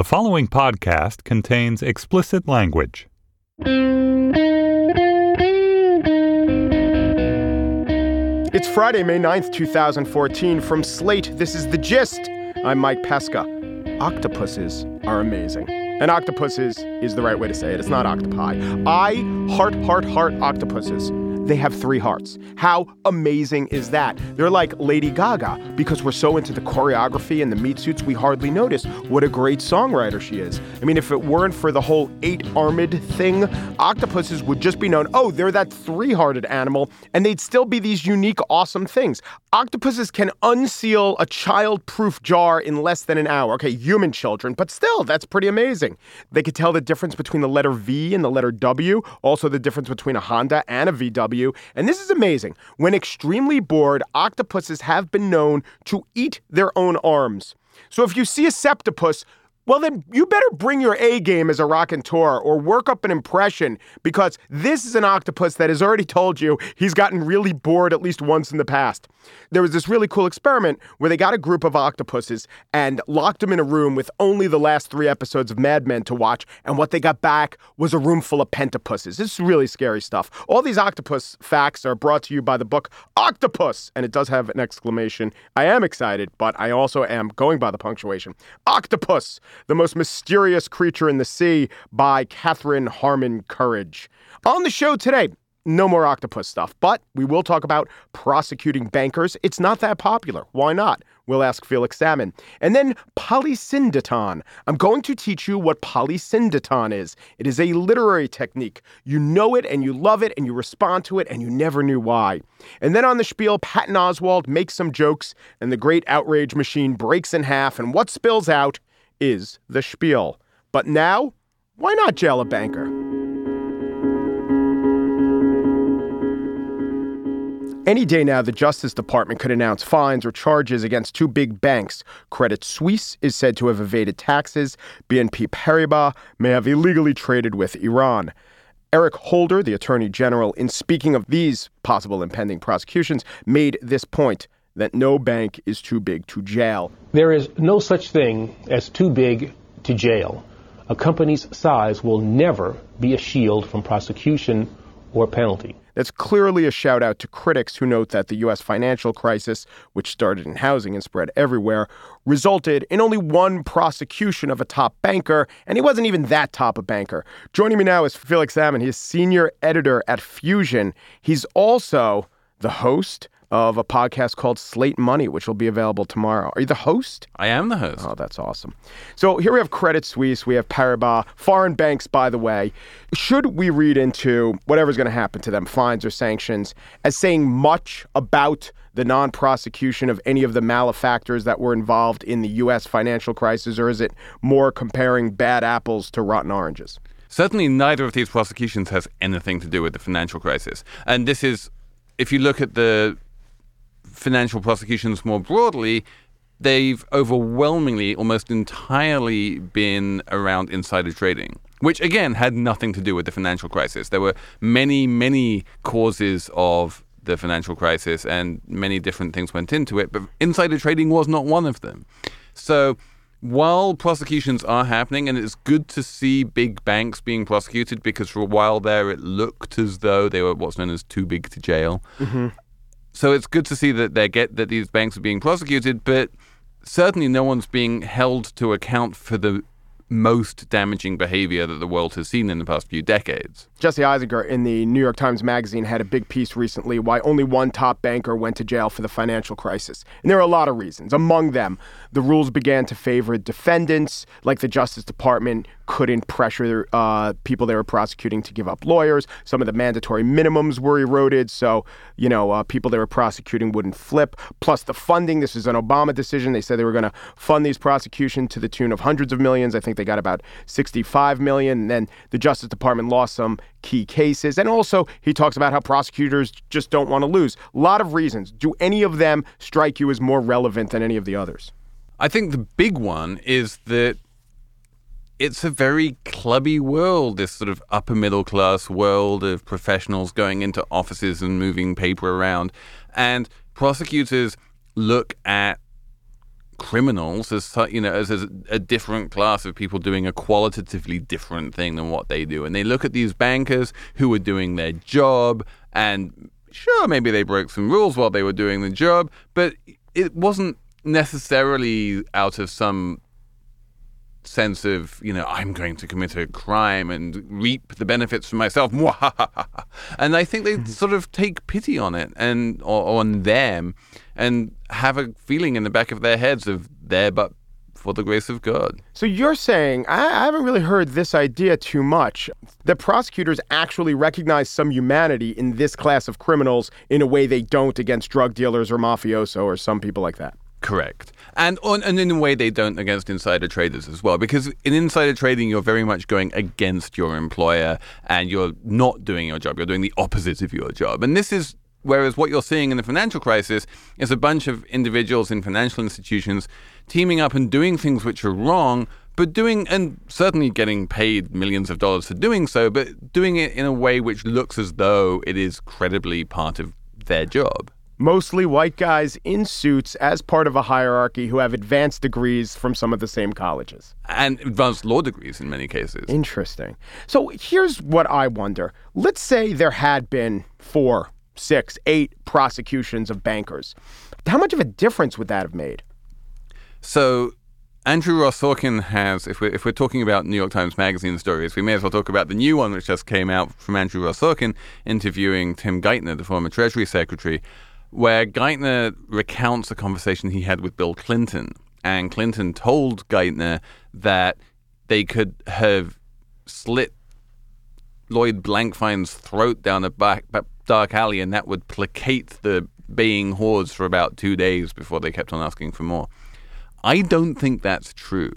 The following podcast contains explicit language. It's Friday, May 9th, 2014. From Slate, this is The Gist. I'm Mike Pesca. Octopuses are amazing. And octopuses is the right way to say it. It's not octopi. I heart, heart, heart octopuses. They have three hearts. How amazing is that? They're like Lady Gaga because we're so into the choreography and the meat suits, we hardly notice what a great songwriter she is. I mean, if it weren't for the whole eight armed thing, octopuses would just be known, oh, they're that three hearted animal, and they'd still be these unique, awesome things. Octopuses can unseal a child proof jar in less than an hour. Okay, human children, but still, that's pretty amazing. They could tell the difference between the letter V and the letter W, also the difference between a Honda and a VW. And this is amazing. When extremely bored, octopuses have been known to eat their own arms. So if you see a septopus, well, then you better bring your A game as a rock and tour or work up an impression because this is an octopus that has already told you he's gotten really bored at least once in the past. There was this really cool experiment where they got a group of octopuses and locked them in a room with only the last three episodes of Mad Men to watch. And what they got back was a room full of pentapuses. This is really scary stuff. All these octopus facts are brought to you by the book Octopus. And it does have an exclamation. I am excited, but I also am going by the punctuation. Octopus. The Most Mysterious Creature in the Sea by Katherine Harmon Courage. On the show today, no more octopus stuff, but we will talk about prosecuting bankers. It's not that popular. Why not? We'll ask Felix Salmon. And then polysyndeton. I'm going to teach you what polysyndeton is. It is a literary technique. You know it and you love it and you respond to it and you never knew why. And then on the spiel, Patton Oswalt makes some jokes and the great outrage machine breaks in half. And what spills out is the spiel. But now, why not jail a banker? Any day now, the Justice Department could announce fines or charges against two big banks. Credit Suisse is said to have evaded taxes. BNP Paribas may have illegally traded with Iran. Eric Holder, the Attorney General, in speaking of these possible impending prosecutions, made this point that no bank is too big to jail. There is no such thing as too big to jail. A company's size will never be a shield from prosecution or penalty. That's clearly a shout out to critics who note that the U.S. financial crisis, which started in housing and spread everywhere, resulted in only one prosecution of a top banker, and he wasn't even that top a banker. Joining me now is Felix Salmon. He's senior editor at Fusion. He's also the host of a podcast called Slate Money, which will be available tomorrow. Are you the host? I am the host. Oh, that's awesome. So here we have Credit Suisse, we have Paribas, foreign banks, by the way. Should we read into whatever's going to happen to them, fines or sanctions, as saying much about the non prosecution of any of the malefactors that were involved in the U.S. financial crisis, or is it more comparing bad apples to rotten oranges? Certainly, neither of these prosecutions has anything to do with the financial crisis. And this is, if you look at the financial prosecutions more broadly, they've overwhelmingly, almost entirely been around insider trading, which again had nothing to do with the financial crisis. There were many, many causes of the financial crisis, and many different things went into it, but insider trading was not one of them. So, while prosecutions are happening, and it's good to see big banks being prosecuted because for a while there it looked as though they were what's known as too big to jail. Mm-hmm. So it's good to see that they get that these banks are being prosecuted, but certainly no one's being held to account for the most damaging behavior that the world has seen in the past few decades. Jesse Eisinger in the New York Times Magazine had a big piece recently why only one top banker went to jail for the financial crisis. And there are a lot of reasons. Among them, the rules began to favor defendants, like the Justice Department couldn't pressure uh, people they were prosecuting to give up lawyers. Some of the mandatory minimums were eroded, so you know uh, people they were prosecuting wouldn't flip. Plus the funding. This is an Obama decision. They said they were going to fund these prosecutions to the tune of hundreds of millions. I think they got about 65 million. And then the Justice Department lost some key cases. And also, he talks about how prosecutors just don't want to lose. A lot of reasons. Do any of them strike you as more relevant than any of the others? I think the big one is that it's a very clubby world, this sort of upper middle class world of professionals going into offices and moving paper around. And prosecutors look at criminals as you know as, a different class of people doing a qualitatively different thing than what they do and they look at these bankers who are doing their job and sure maybe they broke some rules while they were doing the job but it wasn't necessarily out of some sense of you know I'm going to commit a crime and reap the benefits for myself and I think they mm-hmm. sort of take pity on it and or, on them and have a feeling in the back of their heads of there but for the grace of God. So you're saying I, I haven't really heard this idea too much that prosecutors actually recognize some humanity in this class of criminals in a way they don't against drug dealers or mafioso or some people like that. Correct. And on, and in a way they don't against insider traders as well because in insider trading you're very much going against your employer and you're not doing your job you're doing the opposite of your job. And this is whereas what you're seeing in the financial crisis is a bunch of individuals in financial institutions teaming up and doing things which are wrong but doing and certainly getting paid millions of dollars for doing so but doing it in a way which looks as though it is credibly part of their job mostly white guys in suits as part of a hierarchy who have advanced degrees from some of the same colleges. And advanced law degrees in many cases. Interesting. So here's what I wonder. Let's say there had been four, six, eight prosecutions of bankers. How much of a difference would that have made? So Andrew Ross Sorkin has, if we're, if we're talking about New York Times Magazine stories, we may as well talk about the new one which just came out from Andrew Ross Sorkin interviewing Tim Geithner, the former Treasury Secretary, where Geithner recounts a conversation he had with Bill Clinton. And Clinton told Geithner that they could have slit Lloyd Blankfein's throat down a back, back dark alley, and that would placate the baying hordes for about two days before they kept on asking for more. I don't think that's true.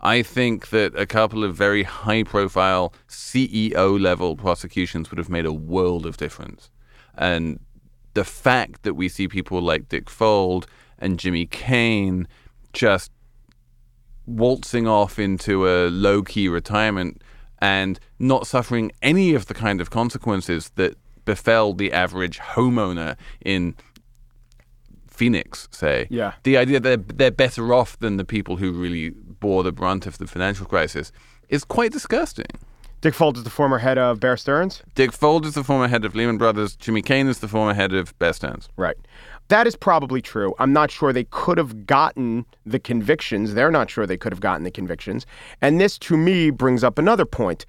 I think that a couple of very high profile CEO level prosecutions would have made a world of difference. And the fact that we see people like Dick Fuld and Jimmy Cayne just waltzing off into a low key retirement and not suffering any of the kind of consequences that befell the average homeowner in Phoenix, say. Yeah. The idea that they're, they're better off than the people who really bore the brunt of the financial crisis is quite disgusting. Dick Fuld is the former head of Bear Stearns. Dick Fuld is the former head of Lehman Brothers. Jimmy Cayne is the former head of Bear Stearns. Right. That is probably true. I'm not sure they could have gotten the convictions. They're not sure they could have gotten the convictions. And this, to me, brings up another point.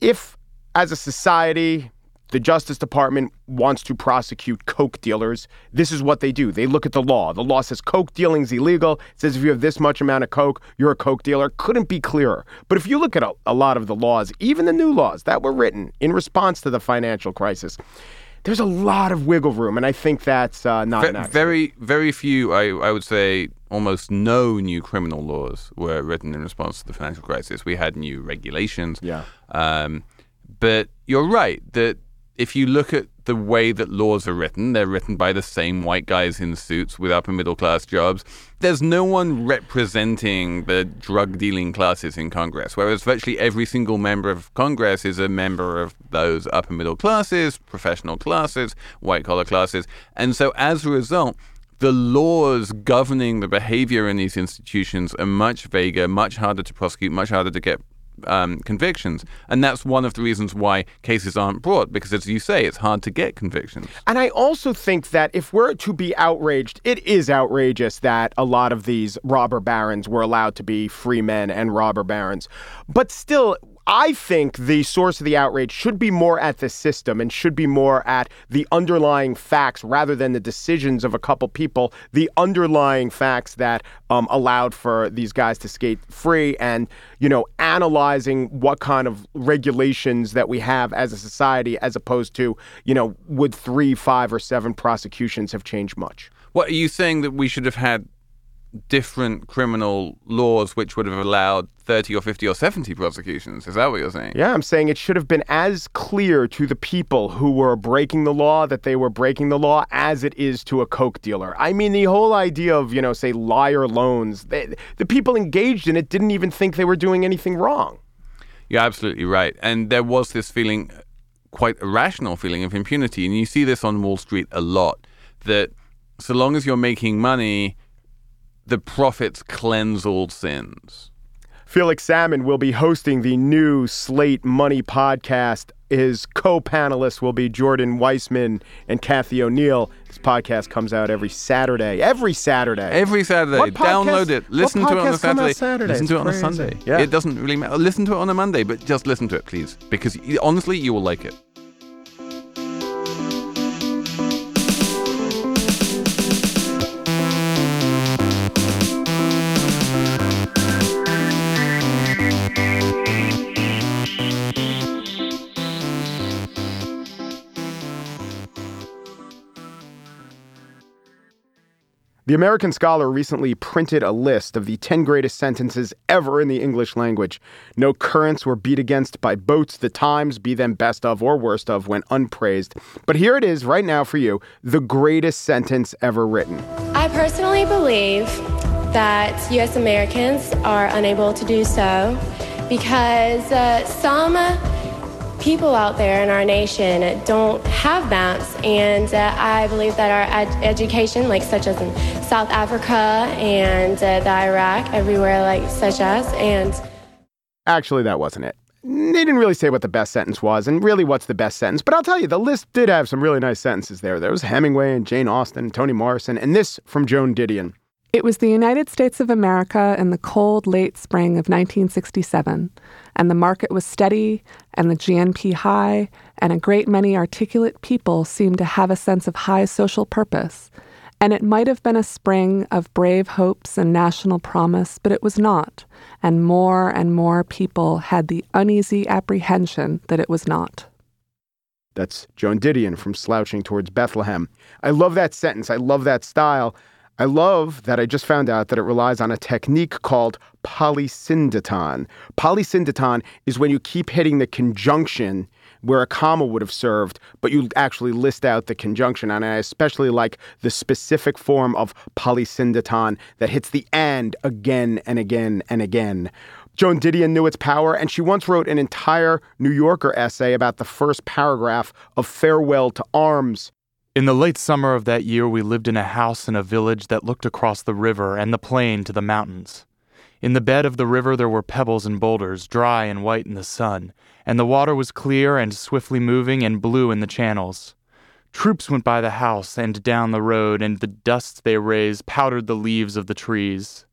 If, as a society, the Justice Department wants to prosecute Coke dealers. This is what they do. They look at the law. The law says Coke dealing is illegal. It says if you have this much amount of Coke, you're a Coke dealer. Couldn't be clearer. But if you look at a, a lot of the laws, even the new laws that were written in response to the financial crisis, there's a lot of wiggle room, and I think that's uh, not Ve- very, very few. I, I would say almost no new criminal laws were written in response to the financial crisis. We had new regulations. Yeah. Um, but you're right that if you look at the way that laws are written, they're written by the same white guys in suits with upper middle class jobs. There's no one representing the drug dealing classes in Congress, whereas virtually every single member of Congress is a member of those upper middle classes, professional classes, white collar classes. And so as a result, the laws governing the behavior in these institutions are much vaguer, much harder to prosecute, much harder to get um, convictions. And that's one of the reasons why cases aren't brought, because as you say, it's hard to get convictions. And I also think that if we're to be outraged, it is outrageous that a lot of these robber barons were allowed to be free men and robber barons. But still, I think the source of the outrage should be more at the system and should be more at the underlying facts rather than the decisions of a couple people, the underlying facts that um, allowed for these guys to skate free and, you know, analyzing what kind of regulations that we have as a society as opposed to, you know, would three, five, or seven prosecutions have changed much? What are you saying that we should have had different criminal laws which would have allowed 30 or 50 or 70 prosecutions. Is that what you're saying? Yeah, I'm saying it should have been as clear to the people who were breaking the law that they were breaking the law as it is to a Coke dealer. I mean, the whole idea of, you know, say liar loans, they, the people engaged in it didn't even think they were doing anything wrong. You're absolutely right. And there was this feeling, quite irrational feeling of impunity. And you see this on Wall Street a lot that so long as you're making money, the profits cleanse all sins. Felix Salmon will be hosting the new Slate Money podcast. His co panelists will be Jordan Weissmann and Cathy O'Neil. This podcast comes out every Saturday. Every Saturday. Every Saturday. What podcast- Download it. Listen to it on a podcasts come out Saturday. Saturday? Listen to it on a Sunday. Yeah. It doesn't really matter. Listen to it on a Monday, but just listen to it, please. Because honestly, you will like it. The American Scholar recently printed a list of the 10 greatest sentences ever in the English language. No currents were beat against by boats the times, be them best of or worst of, went unpraised. But here it is right now for you the greatest sentence ever written. I personally believe that U.S. Americans are unable to do so because uh, some people out there in our nation don't have maps, and uh, I believe that our ed- education, like such as in South Africa and uh, the Iraq, everywhere like such as, and Actually, that wasn't it. They didn't really say what the best sentence was, and really what's the best sentence. But I'll tell you, the list did have some really nice sentences there. There was Hemingway and Jane Austen, Toni Morrison, and this from Joan Didion. It was the United States of America in the cold late spring of 1967, and the market was steady, and the GNP high, and a great many articulate people seemed to have a sense of high social purpose. And it might have been a spring of brave hopes and national promise, but it was not, and more and more people had the uneasy apprehension that it was not. That's Joan Didion from Slouching Towards Bethlehem. I love that sentence. I love that style. I love that I just found out that it relies on a technique called polysyndeton. Polysyndeton is when you keep hitting the conjunction where a comma would have served, but you actually list out the conjunction. And I especially like the specific form of polysyndeton that hits the and again and again and again. Joan Didion knew its power, and she once wrote an entire New Yorker essay about the first paragraph of Farewell to Arms. In the late summer of that year, we lived in a house in a village that looked across the river and the plain to the mountains. In the bed of the river, there were pebbles and boulders, dry and white in the sun, and the water was clear and swiftly moving and blue in the channels. Troops went by the house and down the road, and the dust they raised powdered the leaves of the trees.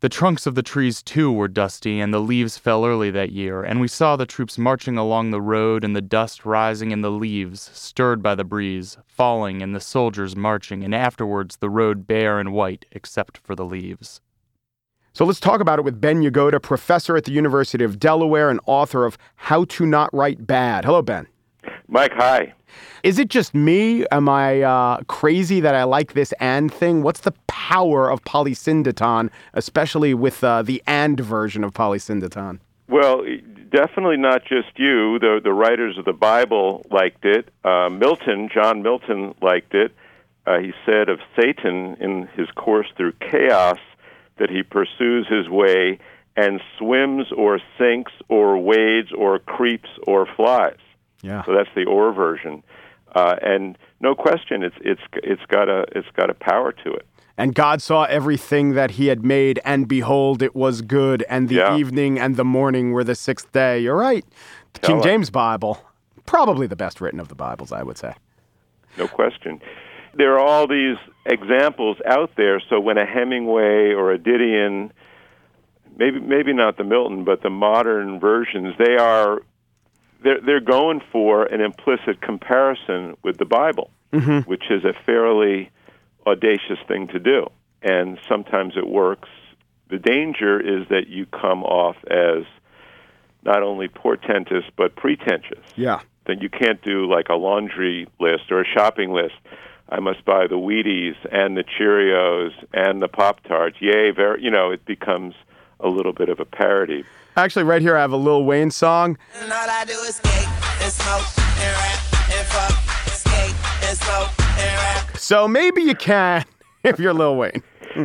The trunks of the trees, too, were dusty, and the leaves fell early that year, and we saw the troops marching along the road, and the dust rising in the leaves, stirred by the breeze, falling, and the soldiers marching, and afterwards the road bare and white, except for the leaves. So let's talk about it with Ben Yagoda, professor at the University of Delaware and author of How to Not Write Bad. Hello, Ben. Mike, hi. Is it just me? Am I uh, crazy that I like this and thing? What's the power of polysyndeton, especially with uh, the and version of polysyndeton? Well, definitely not just you. The the writers of the Bible liked it. Uh, Milton, John Milton, liked it. Uh, he said of Satan in his course through chaos that he pursues his way and swims or sinks or wades or creeps or flies. Yeah. So that's the or version, uh, and no question, it's it's it's got a it's got a power to it. And God saw everything that he had made, and behold, it was good. And the Yeah. evening and the morning were the sixth day. You're right. The King Tell it. James Bible, probably the best written of the Bibles, I would say. No question. There are all these examples out there. So when a Hemingway or a Didion, maybe maybe not the Milton, but the modern versions, they are they're they're going for an implicit comparison with the Bible, mm-hmm. which is a fairly audacious thing to do, and sometimes it works. The danger is that you come off as not only portentous but pretentious Yeah. then you can't do like a laundry list or a shopping list. I must buy the Wheaties and the Cheerios and the Pop Tarts. Yay, very, you know, it becomes a little bit of a parody. Actually, right here, I have a Lil Wayne song. And all I do is skate and smoke and rap and fuck, skate and smoke and rap. So maybe you can if you're Lil Wayne.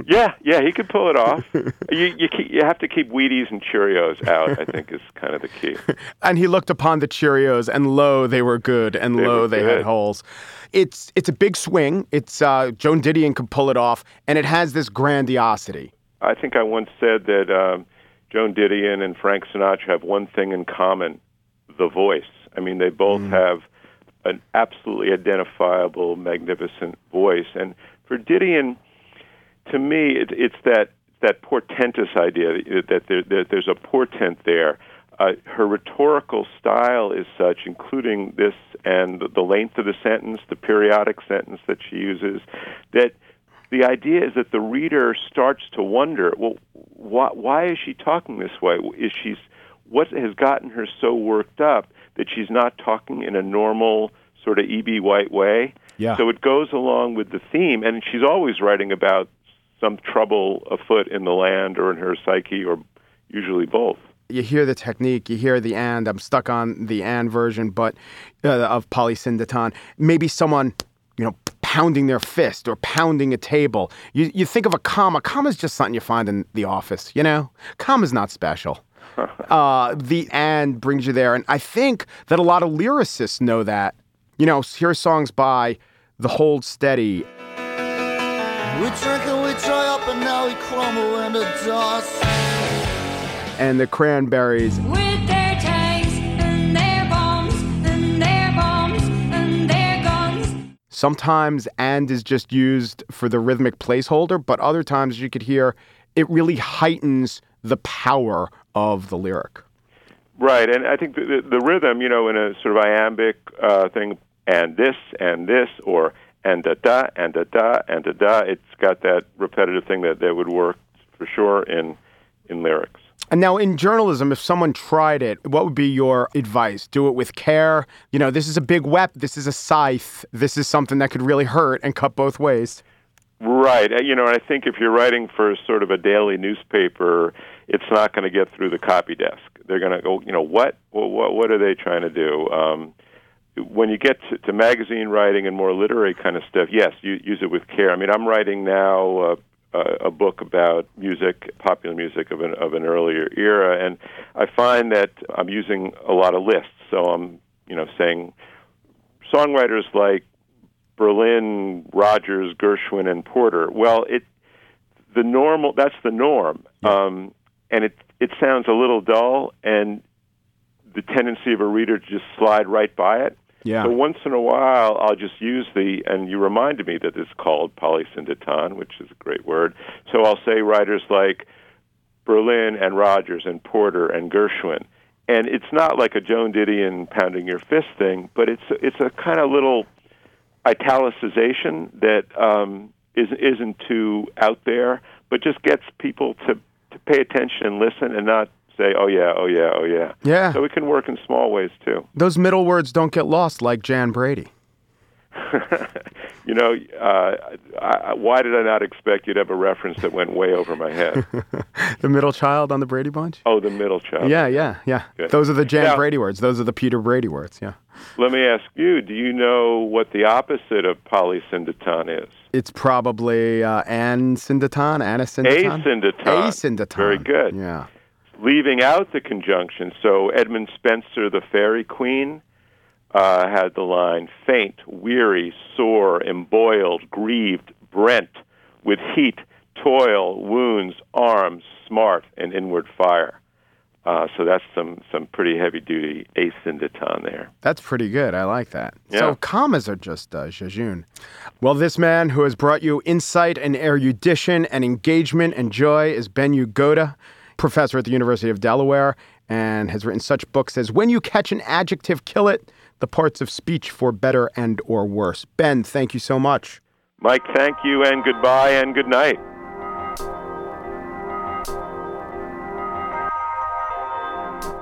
Yeah, yeah, he could pull it off. you you keep, you have to keep Wheaties and Cheerios out. I think is kind of the key. and he looked upon the Cheerios, and lo, they were good, and They lo, were they had holes. It's it's a big swing. It's uh, Joan Didion could pull it off, and it has this grandiosity. I think I once said that um, Joan Didion and Frank Sinatra have one thing in common: the voice. I mean, they both have an absolutely identifiable, magnificent voice. And for Didion, to me, it, it's that that portentous idea that, that, there, that there's a portent there. Uh, her rhetorical style is such, including this and the length of the sentence, the periodic sentence that she uses, that the idea is that the reader starts to wonder, well, why, why is she talking this way? Is she's what has gotten her so worked up that she's not talking in a normal sort of E.B. White way? Yeah. So it goes along with the theme, and she's always writing about some trouble afoot in the land or in her psyche, or usually both. You hear the technique, you hear the and. I'm stuck on the and version, but uh, of polysyndeton. Maybe someone, you know, pounding their fist or pounding a table. You you think of a comma. Comma is just something you find in the office. You know, comma's not special. uh, the and brings you there, and I think that a lot of lyricists know that. You know, hear songs by the Hold Steady, We drink and we dry up and now we crumble into dust. and the Cranberries, Sometimes and is just used for the rhythmic placeholder, but other times you could hear it really heightens the power of the lyric. Right, and I think the, the, the rhythm, you know, in a sort of iambic uh, thing, and this, and this, or and da da, and da da, and da da, it's got that repetitive thing that, that would work for sure in in lyrics. And now in journalism, if someone tried it, what would be your advice? Do it with care. You know, this is a big weapon. This is a scythe. This is something that could really hurt and cut both ways. Right, uh, you know, I think if you're writing for sort of a daily newspaper, it's not going to get through the copy desk. They're going to go, you know, what, what, what are they trying to do? Um, when you get to, to magazine writing and more literary kind of stuff, yes, you use it with care. I mean, I'm writing now uh, a, book about music, popular music of an of an earlier era, and I find that I'm using a lot of lists. So I'm, you know, saying songwriters like Berlin, Rodgers, Gershwin, and Porter. Well, it the normal that's the norm, um, and it it sounds a little dull, and the tendency of a reader to just slide right by it. Yeah. So once in a while, I'll just use the, and you reminded me that it's called polysyndeton, which is a great word. So I'll say writers like Berlin and Rodgers and Porter and Gershwin. And it's not like a Joan Didion pounding your fist thing, but it's it's a kind of little italicization that um, is, isn't too out there, but just gets people to, to pay attention and listen and not say, oh, yeah, oh, yeah, oh, yeah. Yeah. So it can work in small ways, too. Those middle words don't get lost like Jan Brady. you know, uh, I, I- why did I not expect you to have a reference that went way over my head? the middle child on the Brady Bunch? oh, the middle child. Yeah, yeah, yeah. Good. Those are the Jan Now- Brady words. Those are the Peter Brady words. Yeah. Let me ask you: Do you know what the opposite of polysyndeton is? It's probably uh, ansyndeton, anasyndeton. Asyndeton. Asyndeton. Very good. Yeah. Leaving out the conjunction, so Edmund Spenser, the Faerie Queene, uh, had the line: faint, weary, sore, emboiled, grieved, brent, with heat, toil, wounds, arms, smart, and inward fire. Uh, so that's some some pretty heavy duty asyndeton there. That's pretty good. I like that. Yeah. So commas are just uh, jejune. Well, this man who has brought you insight and erudition and engagement and joy is Ben Yagoda, professor at the University of Delaware, and has written such books as When You Catch an Adjective, Kill It, The Parts of Speech for Better and or Worse. Ben, thank you so much. Mike, thank you, and goodbye, and good night.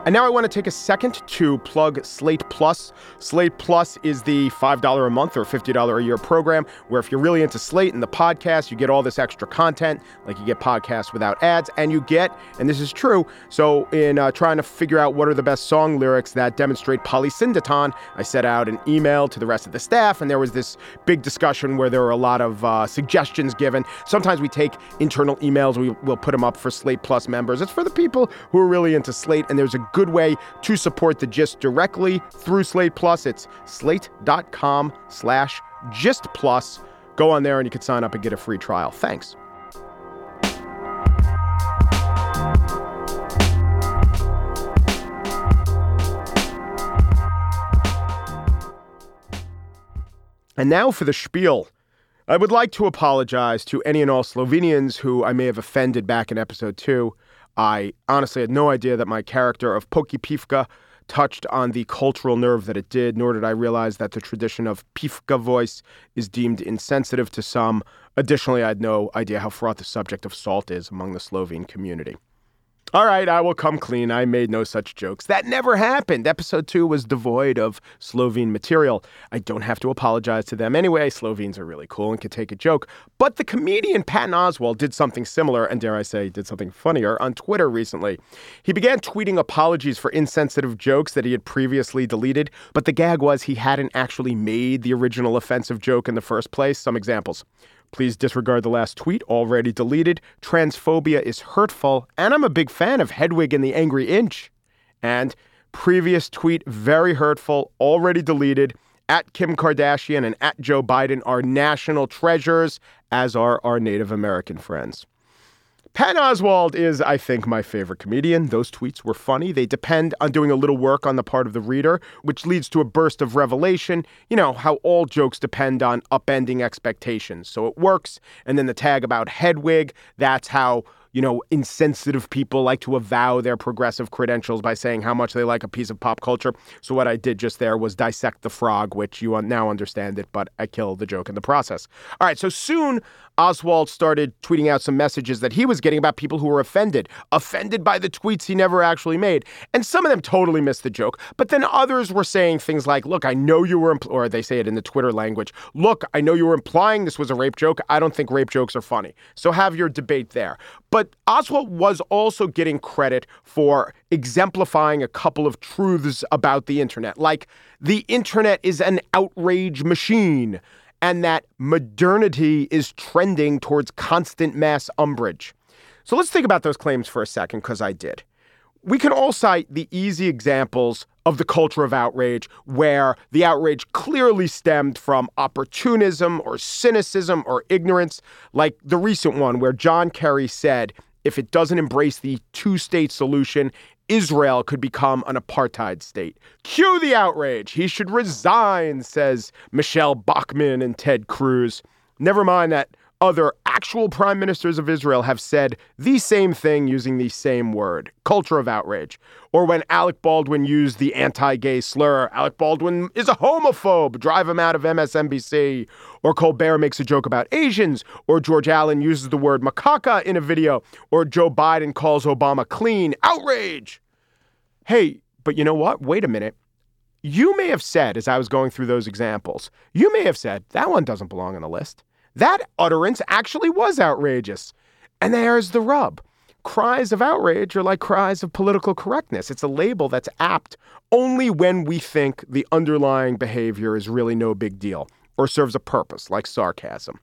And now I want to take a second to plug Slate Plus. Slate Plus is the $5 a month or $50 a year program where if you're really into Slate and the podcast, you get all this extra content, like you get podcasts without ads, and you get, and this is true, so in uh, trying to figure out what are the best song lyrics that demonstrate polysyndeton, I set out an email to the rest of the staff, and there was this big discussion where there were a lot of uh, suggestions given. Sometimes we take internal emails, we will put them up for Slate Plus members. It's for the people who are really into Slate, and there's a good way to support the gist directly through Slate Plus. It's slate.com slash gist plus. Go on there and you can sign up and get a free trial. Thanks. And now for the spiel. I would like to apologize to any and all Slovenians who I may have offended back in episode two. I honestly had no idea that my character of Poki Pivka touched on the cultural nerve that it did, nor did I realize that the tradition of Pifka voice is deemed insensitive to some. Additionally, I had no idea how fraught the subject of salt is among the Slovene community. All right, I will come clean. I made no such jokes. That never happened. Episode two was devoid of Slovene material. I don't have to apologize to them anyway. Slovenes are really cool and can take a joke. But the comedian Patton Oswalt did something similar, and dare I say, did something funnier on Twitter recently. He began tweeting apologies for insensitive jokes that he had previously deleted, but the gag was he hadn't actually made the original offensive joke in the first place. Some examples. Please disregard the last tweet, already deleted. Transphobia is hurtful, and I'm a big fan of Hedwig and the Angry Inch. And previous tweet, very hurtful, already deleted. At Kim Kardashian and at Joe Biden are national treasures, as are our Native American friends. Patton Oswalt is, I think, my favorite comedian. Those tweets were funny. They depend on doing a little work on the part of the reader, which leads to a burst of revelation. You know, how all jokes depend on upending expectations. So it works. And then the tag about Hedwig, that's how you know, insensitive people like to avow their progressive credentials by saying how much they like a piece of pop culture. So what I did just there was dissect the frog, which you now understand it, but I killed the joke in the process. All right, so soon Oswalt started tweeting out some messages that he was getting about people who were offended, offended by the tweets he never actually made. And some of them totally missed the joke, but then others were saying things like, look, I know you were, impl-, or they say it in the Twitter language, look, I know you were implying this was a rape joke. I don't think rape jokes are funny. So have your debate there. But Oswalt was also getting credit for exemplifying a couple of truths about the internet, like the internet is an outrage machine and that modernity is trending towards constant mass umbrage. So let's think about those claims for a second, because I did. We can all cite the easy examples of the culture of outrage where the outrage clearly stemmed from opportunism or cynicism or ignorance, like the recent one where John Kerry said, if it doesn't embrace the two state solution, Israel could become an apartheid state. Cue the outrage. He should resign, says Michele Bachmann and Ted Cruz. Never mind that other actual prime ministers of Israel have said the same thing using the same word culture of outrage. Or when Alec Baldwin used the anti gay slur, Alec Baldwin is a homophobe, drive him out of MSNBC. Or Colbert makes a joke about Asians. Or George Allen uses the word macaca in a video. Or Joe Biden calls Obama clean. Outrage! Hey, but you know what? Wait a minute. You may have said, as I was going through those examples, you may have said, that one doesn't belong on the list. That utterance actually was outrageous. And there's the rub. Cries of outrage are like cries of political correctness. It's a label that's apt only when we think the underlying behavior is really no big deal or serves a purpose, like sarcasm.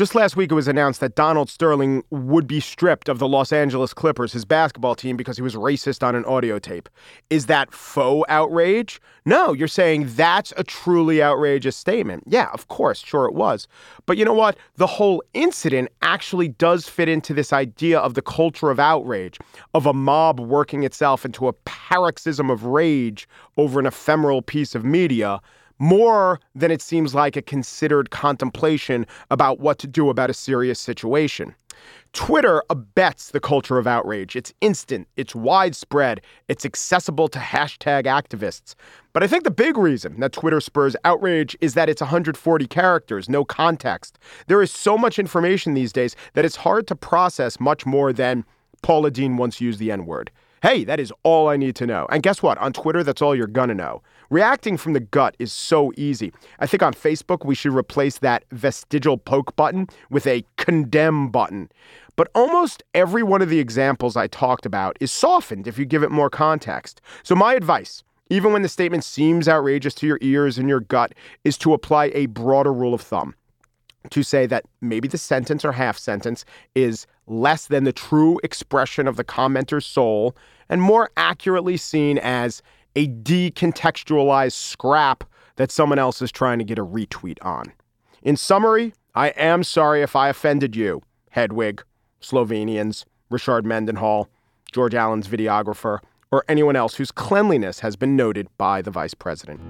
Just last week, it was announced that Donald Sterling would be stripped of the Los Angeles Clippers, his basketball team, because he was racist on an audio tape. Is that faux outrage? No, you're saying that's a truly outrageous statement. Yeah, of course, sure it was. But you know what? The whole incident actually does fit into this idea of the culture of outrage, of a mob working itself into a paroxysm of rage over an ephemeral piece of media more than it seems like a considered contemplation about what to do about a serious situation. Twitter abets the culture of outrage. It's instant, it's widespread, it's accessible to hashtag activists. But I think the big reason that Twitter spurs outrage is that it's 140 characters, no context. There is so much information these days that it's hard to process much more than Paula Deen once used the N word. Hey, that is all I need to know. And guess what? On Twitter, that's all you're gonna know. Reacting from the gut is so easy. I think on Facebook, we should replace that vestigial poke button with a condemn button. But almost every one of the examples I talked about is softened if you give it more context. So, my advice, even when the statement seems outrageous to your ears and your gut, is to apply a broader rule of thumb to say that maybe the sentence or half sentence is less than the true expression of the commenter's soul and more accurately seen as a decontextualized scrap that someone else is trying to get a retweet on. In summary, I am sorry if I offended you, Hedwig, Slovenians, Rashard Mendenhall, George Allen's videographer, or anyone else whose cleanliness has been noted by the vice president.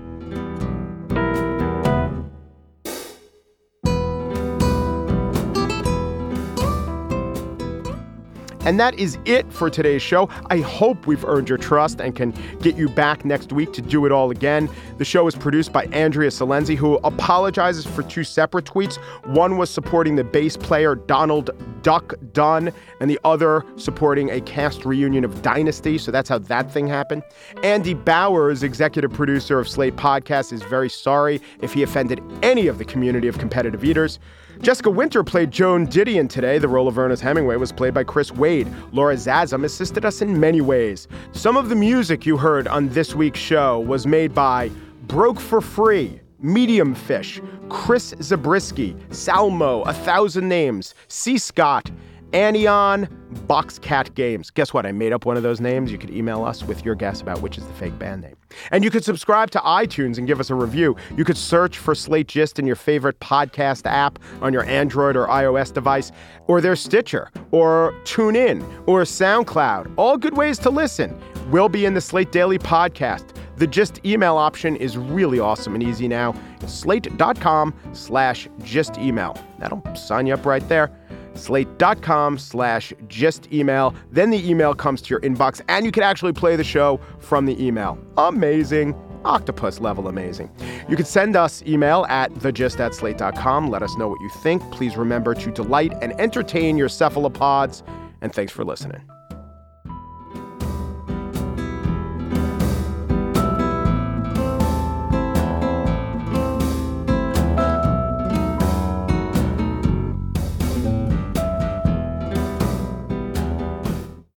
And that is it for today's show. I hope we've earned your trust and can get you back next week to do it all again. The show is produced by Andrea Silenzi, who apologizes for two separate tweets. One was supporting the bass player Donald Duck Dunn, and the other supporting a cast reunion of Dynasty. So that's how that thing happened. Andy Bowers, executive producer of Slate Podcast, is very sorry if he offended any of the community of competitive eaters. Jessica Winter played Joan Didion today. The role of Ernest Hemingway was played by Chris Wade. Laura Zazam assisted us in many ways. Some of the music you heard on this week's show was made by Broke for Free, Medium Fish, Chris Zabriskie, Salmo, A Thousand Names, C. Scott, Anion, Boxcat Games. Guess what? I made up one of those names. You could email us with your guess about which is the fake band name. And you could subscribe to iTunes and give us a review. You could search for Slate Gist in your favorite podcast app on your Android or iOS device, or their Stitcher, or TuneIn, or SoundCloud. All good ways to listen. We'll be in the Slate Daily podcast. The Gist email option is really awesome and easy now. Slate.com slash gist email. That'll sign you up right there slate.com slash just email. Then the email comes to your inbox and you can actually play the show from the email. Amazing. Octopus level amazing. You can send us email at thegist at slate.com. Let us know what you think. Please remember to delight and entertain your cephalopods. And thanks for listening.